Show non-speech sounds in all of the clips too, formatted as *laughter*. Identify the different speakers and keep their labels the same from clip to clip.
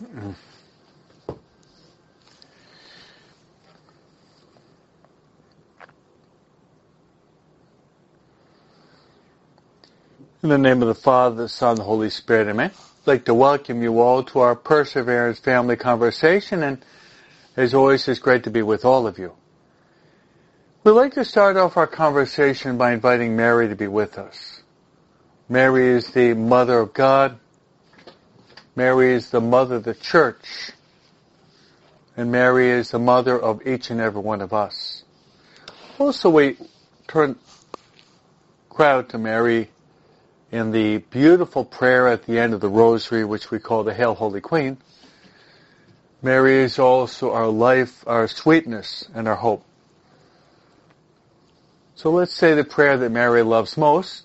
Speaker 1: In the name of the Father, the Son, the Holy Spirit, amen. I'd like to welcome you all to our Perseverance Family Conversation, and as always, it's great to be with all of you. We'd like to start off our conversation by inviting Mary to be with us. Mary is the Mother of God. Mary is the Mother of the Church. And Mary is the Mother of each and every one of us. Also, we turn crowd to Mary in the beautiful prayer at the end of the rosary, which we call the Hail Holy Queen, Mary is also our life, our sweetness, and our hope. So let's say the prayer that Mary loves most,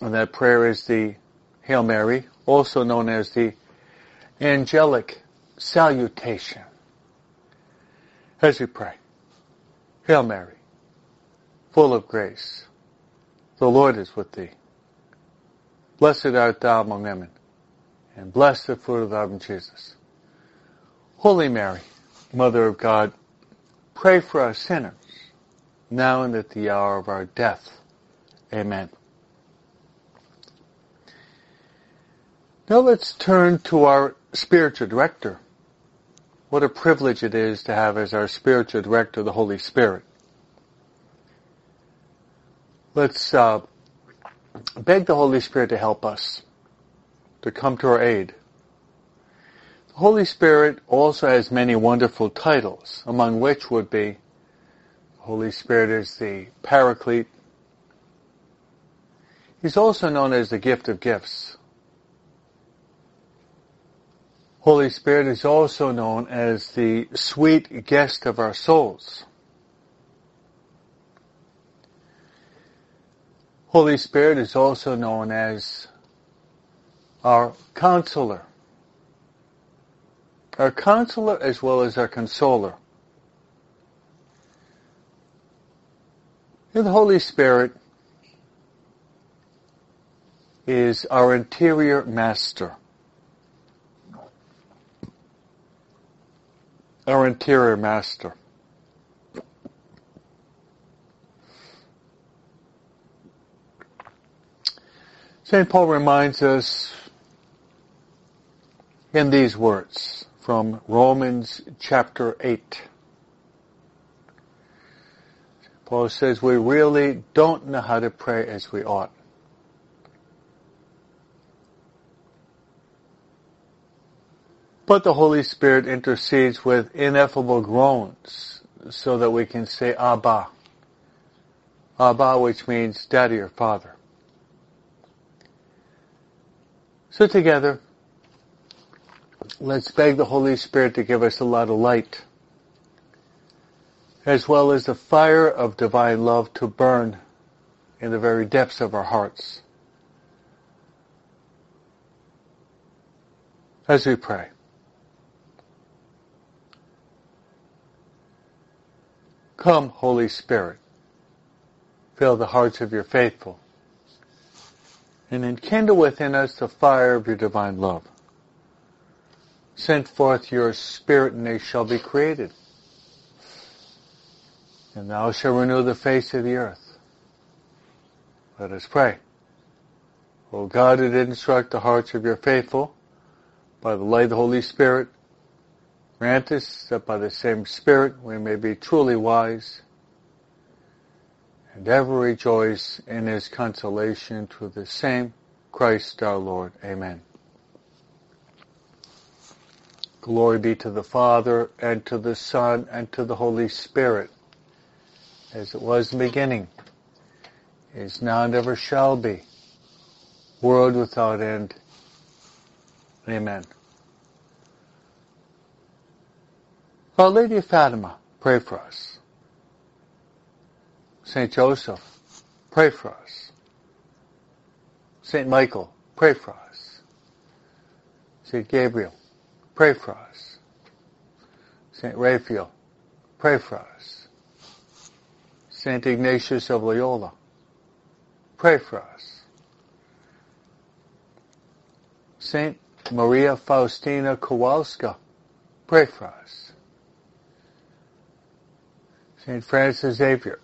Speaker 1: and that prayer is the Hail Mary, also known as the angelic salutation. As we pray, Hail Mary, full of grace, the Lord is with thee. Blessed art thou among women, and blessed the fruit of thy womb, Jesus. Holy Mary, Mother of God, pray for us sinners, now and at the hour of our death. Amen. Now let's turn to our spiritual director. What a privilege it is to have as our spiritual director the Holy Spirit. Let's uh, beg the Holy Spirit to help us, to come to our aid. The Holy Spirit also has many wonderful titles, among which would be Holy Spirit is the Paraclete. He's also known as the gift of gifts. Holy Spirit is also known as the sweet guest of our souls. Holy Spirit is also known as our counselor. Our counselor as well as our consoler. And the Holy Spirit is our interior master. Our interior master. St. Paul reminds us in these words from Romans chapter 8. Paul says we really don't know how to pray as we ought. But the Holy Spirit intercedes with ineffable groans so that we can say Abba. Abba, which means daddy or father. So together, let's beg the Holy Spirit to give us a lot of light, as well as the fire of divine love to burn in the very depths of our hearts. As we pray. Come, Holy Spirit, fill the hearts of your faithful and enkindle within us the fire of your divine love. Send forth your spirit and they shall be created. And thou shalt renew the face of the earth. Let us pray. O God, who did instruct the hearts of your faithful by the light of the Holy Spirit, grant us that by the same Spirit we may be truly wise and ever rejoice in his consolation through the same Christ our Lord. Amen. Glory be to the Father, and to the Son, and to the Holy Spirit, as it was in the beginning, is now and ever shall be, world without end. Amen. Our Lady of Fatima, pray for us. St. Joseph, pray for us. St. Michael, pray for us. St. Gabriel, pray for us. St. Raphael, pray for us. St. Ignatius of Loyola, pray for us. St. Maria Faustina Kowalska, pray for us. St. Francis Xavier,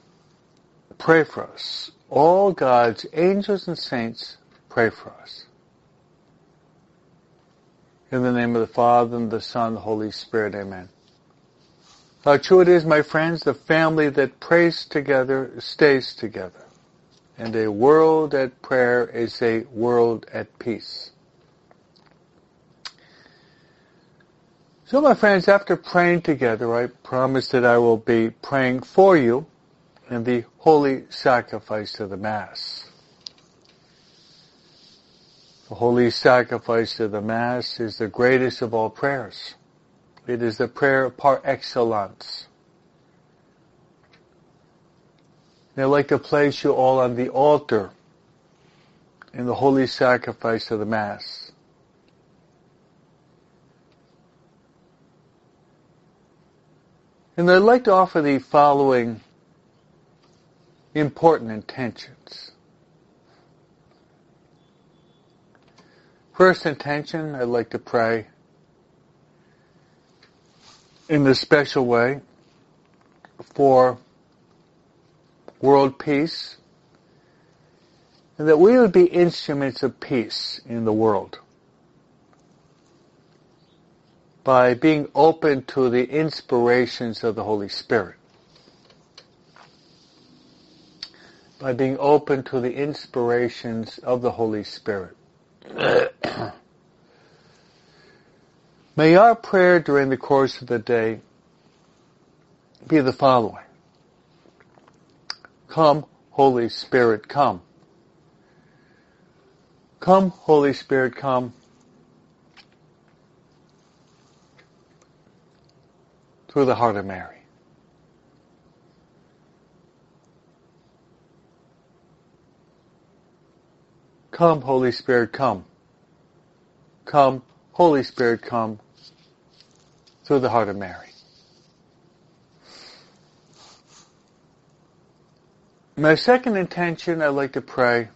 Speaker 1: pray for us. All God's angels and saints, pray for us. In the name of the Father, and the Son, and the Holy Spirit, amen. How true it is, my friends, the family that prays together stays together. And a world at prayer is a world at peace. So my friends, after praying together, I promise that I will be praying for you in the holy sacrifice of the Mass. The holy sacrifice of the Mass is the greatest of all prayers. It is the prayer par excellence. And I'd like to place you all on the altar in the holy sacrifice of the Mass. And I'd like to offer the following important intentions. First intention, I'd like to pray in this special way for world peace and that we would be instruments of peace in the world by being open to the inspirations of the Holy Spirit. By being open to the inspirations of the Holy Spirit. *clears throat* May our prayer during the course of the day be the following. Come, Holy Spirit, come. Come, Holy Spirit, come. Through the heart of Mary. Come, Holy Spirit, come. Come, Holy Spirit, come through the heart of Mary. My second intention, I'd like to pray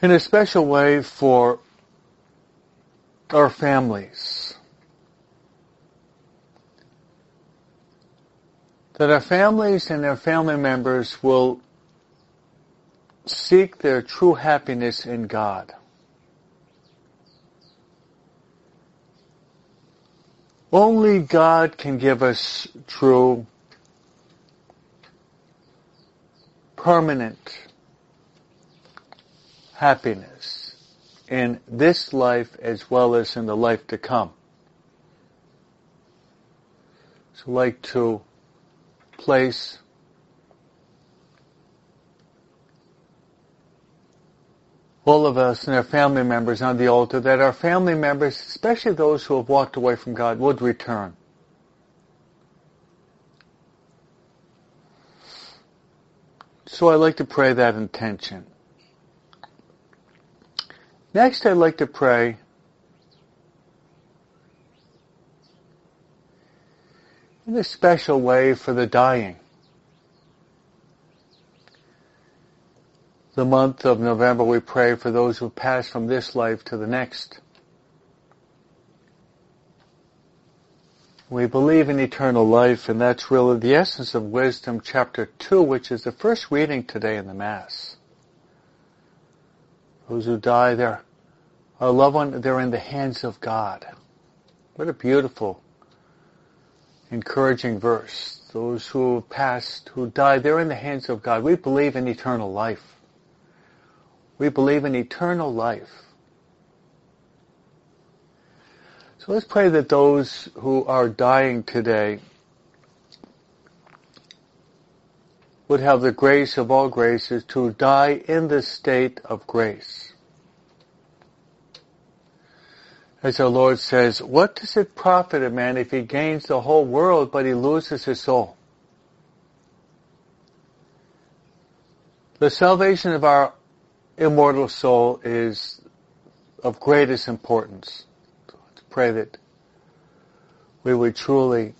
Speaker 1: in a special way for our families. That our families and our family members will seek their true happiness in God. Only God can give us true, permanent happiness in this life as well as in the life to come. So like to place all of us and our family members on the altar that our family members, especially those who have walked away from God, would return. So I like to pray that intention. Next, I'd like to pray in a special way for the dying. The month of November we pray for those who pass from this life to the next. We believe in eternal life and that's really the essence of Wisdom chapter 2 which is the first reading today in the Mass. Those who die, they're our loved one, they're in the hands of God. What a beautiful, encouraging verse. Those who passed, who died, they're in the hands of God. We believe in eternal life. We believe in eternal life. So let's pray that those who are dying today would have the grace of all graces to die in the state of grace. As our Lord says, what does it profit a man if he gains the whole world but he loses his soul? The salvation of our immortal soul is of greatest importance. Let's pray that we would truly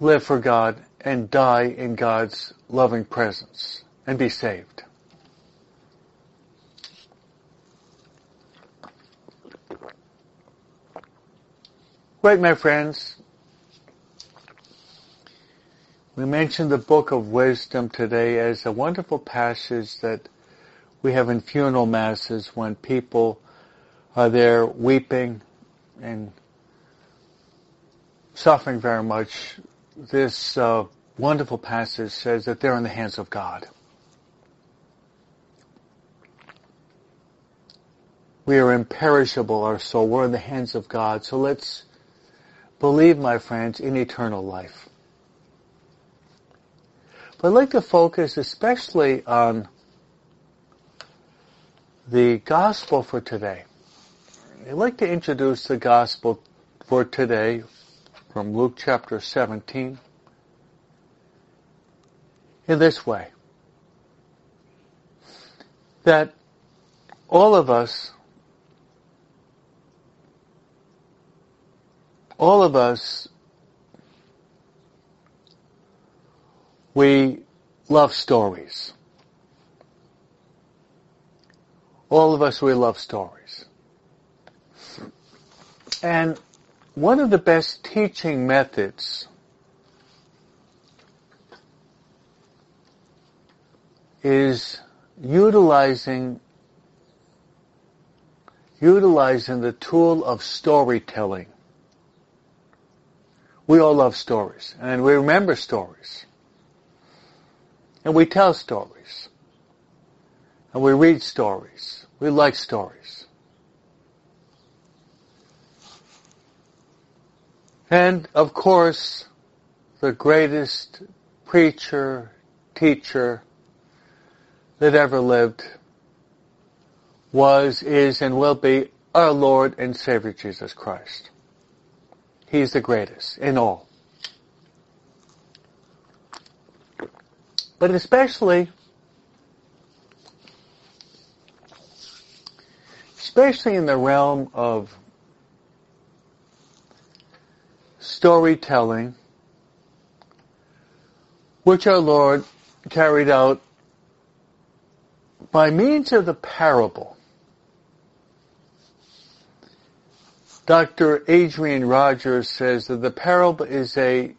Speaker 1: live for God and die in God's loving presence and be saved. Right, my friends. We mentioned the book of wisdom today as a wonderful passage that we have in funeral masses when people are there weeping and suffering very much. This uh, wonderful passage says that they're in the hands of God. We are imperishable, our soul. We're in the hands of God. So let's believe, my friends, in eternal life. But I'd like to focus especially on the gospel for today. I'd like to introduce the gospel for today from Luke chapter 17 in this way. That all of us all of us, we love stories. All of us, we love stories. And one of the best teaching methods is utilizing utilizing the tool of storytelling. We all love stories, and we remember stories. And we tell stories. And we read stories. We like stories. And of course, the greatest preacher, teacher that ever lived was, is, and will be our Lord and Savior Jesus Christ. He's the greatest in all. But especially, especially in the realm of storytelling, which our Lord carried out by means of the parable. Dr. Adrian Rogers says that the parable is a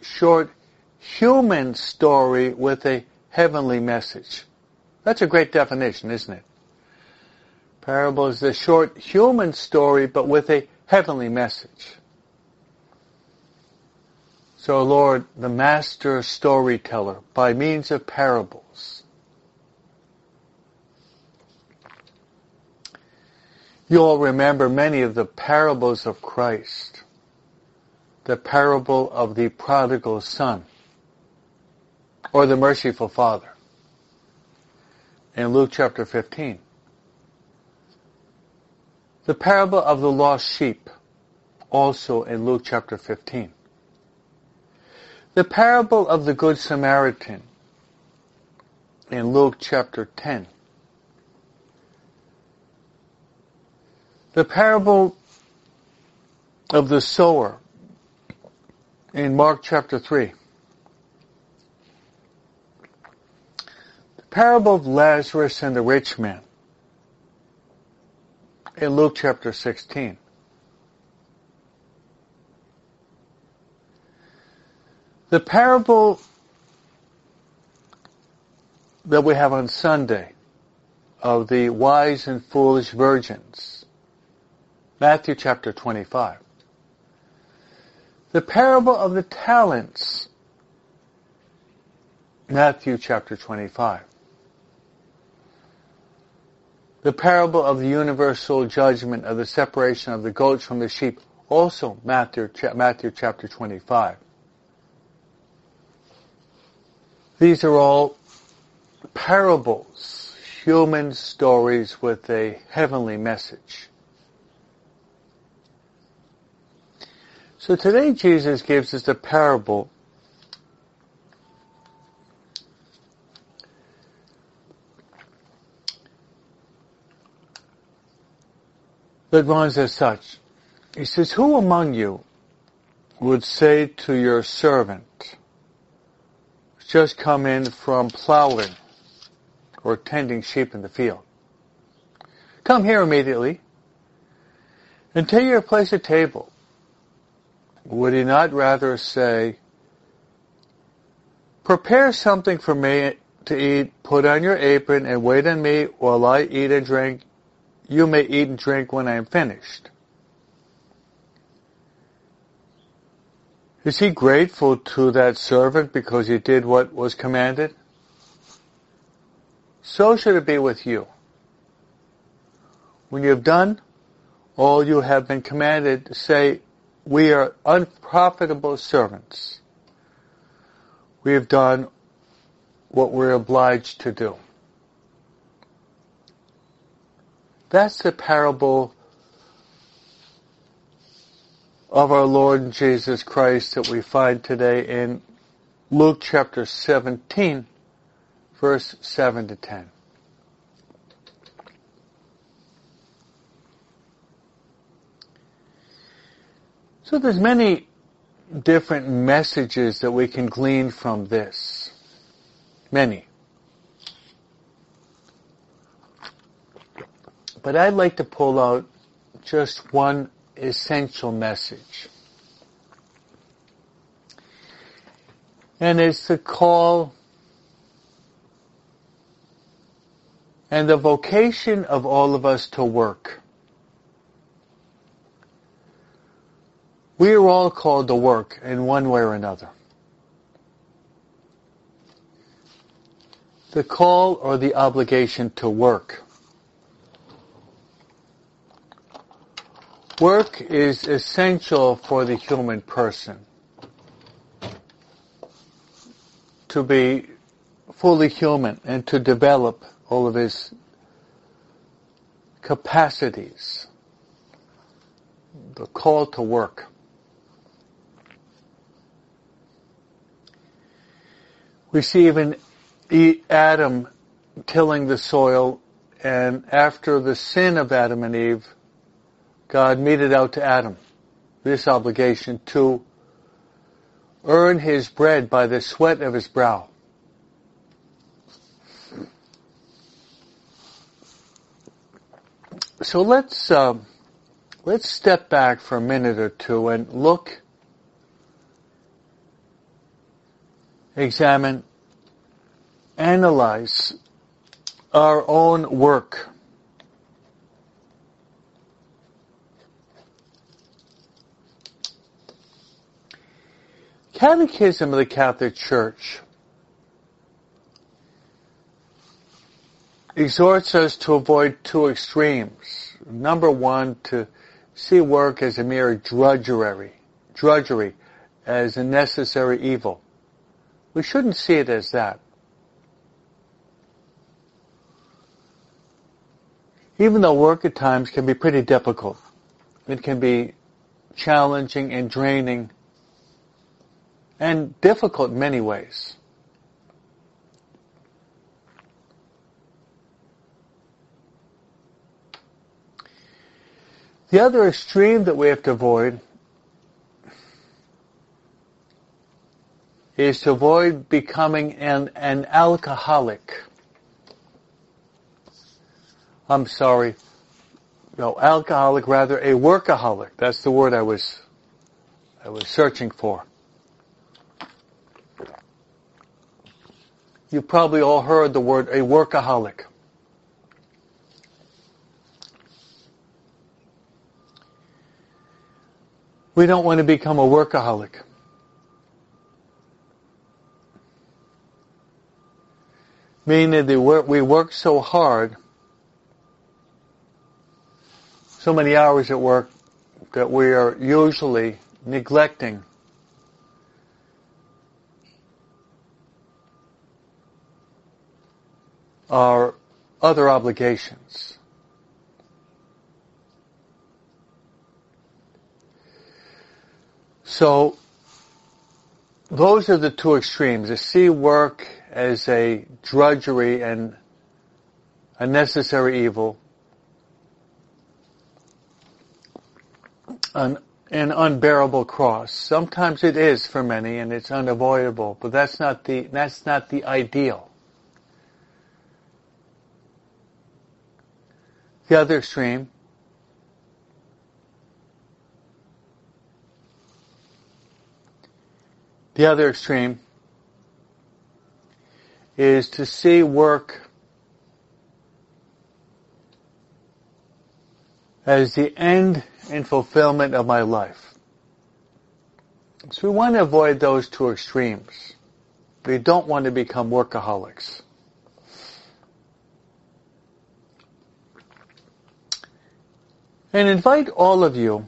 Speaker 1: short human story with a heavenly message. That's a great definition, isn't it? Parable is a short human story but with a heavenly message. So Lord, the master storyteller, by means of parables, You'll remember many of the parables of Christ. The parable of the prodigal son or the merciful father in Luke chapter 15. The parable of the lost sheep also in Luke chapter 15. The parable of the Good Samaritan in Luke chapter 10. The parable of the sower in Mark chapter 3. The parable of Lazarus and the rich man in Luke chapter 16. The parable that we have on Sunday of the wise and foolish virgins Matthew chapter 25. The parable of the talents. Matthew chapter 25. The parable of the universal judgment of the separation of the goats from the sheep. Also Matthew, Matthew chapter 25. These are all parables, human stories with a heavenly message. So today Jesus gives us a parable that runs as such. He says, Who among you would say to your servant, just come in from plowing or tending sheep in the field. Come here immediately and take your place at table. Would he not rather say, prepare something for me to eat, put on your apron and wait on me while I eat and drink. You may eat and drink when I am finished. Is he grateful to that servant because he did what was commanded? So should it be with you. When you have done all you have been commanded, to say, we are unprofitable servants. We have done what we're obliged to do. That's the parable of our Lord Jesus Christ that we find today in Luke chapter 17, verse 7 to 10. So there's many different messages that we can glean from this. Many. But I'd like to pull out just one essential message. And it's the call and the vocation of all of us to work. We are all called to work in one way or another. The call or the obligation to work. Work is essential for the human person to be fully human and to develop all of his capacities. The call to work. We see even Adam tilling the soil and after the sin of Adam and Eve, God meted out to Adam this obligation to earn his bread by the sweat of his brow. So let's uh, let's step back for a minute or two and look, examine, analyze our own work. Catechism of the Catholic Church exhorts us to avoid two extremes. Number one, to see work as a mere drudgery, drudgery, as a necessary evil. We shouldn't see it as that. Even though work at times can be pretty difficult, it can be challenging and draining and difficult in many ways. The other extreme that we have to avoid is to avoid becoming an, an alcoholic. I'm sorry, no, alcoholic, rather a workaholic. That's the word I was, I was searching for. You've probably all heard the word a workaholic. We don't want to become a workaholic. Meaning that we work so hard, so many hours at work, that we are usually neglecting our other obligations. So, those are the two extremes. To see work as a drudgery and a necessary evil. And an unbearable cross. Sometimes it is for many and it's unavoidable, but that's not the, that's not the ideal. The other extreme The other extreme is to see work as the end and fulfillment of my life. So we want to avoid those two extremes. We don't want to become workaholics. And invite all of you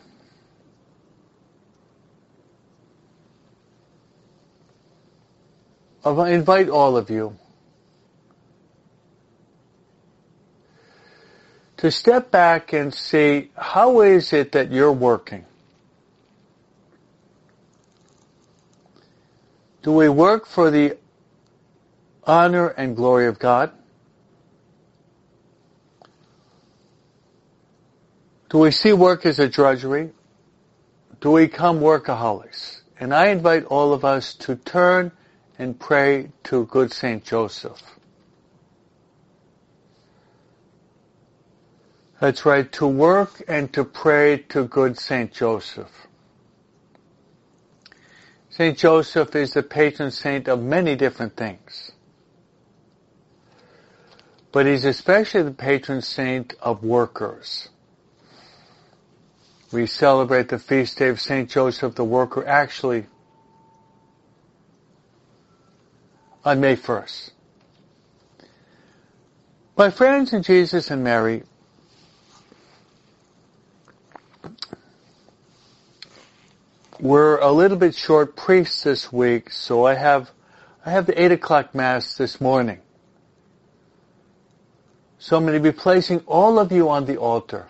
Speaker 1: I invite all of you to step back and see how is it that you're working? Do we work for the honor and glory of God? Do we see work as a drudgery? Do we become workaholics? And I invite all of us to turn and pray to good Saint Joseph. That's right, to work and to pray to good Saint Joseph. Saint Joseph is the patron saint of many different things. But he's especially the patron saint of workers. We celebrate the feast day of Saint Joseph the worker actually on May 1st. My friends in Jesus and Mary, we're a little bit short priests this week, so I have I have the eight o'clock mass this morning. So I'm going to be placing all of you on the altar.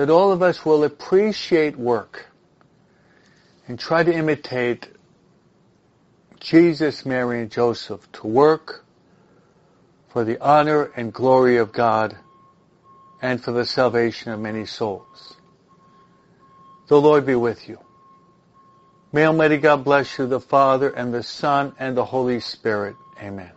Speaker 1: That all of us will appreciate work and try to imitate Jesus, Mary, and Joseph to work for the honor and glory of God and for the salvation of many souls. The Lord be with you. May Almighty God bless you, the Father and the Son and the Holy Spirit. Amen.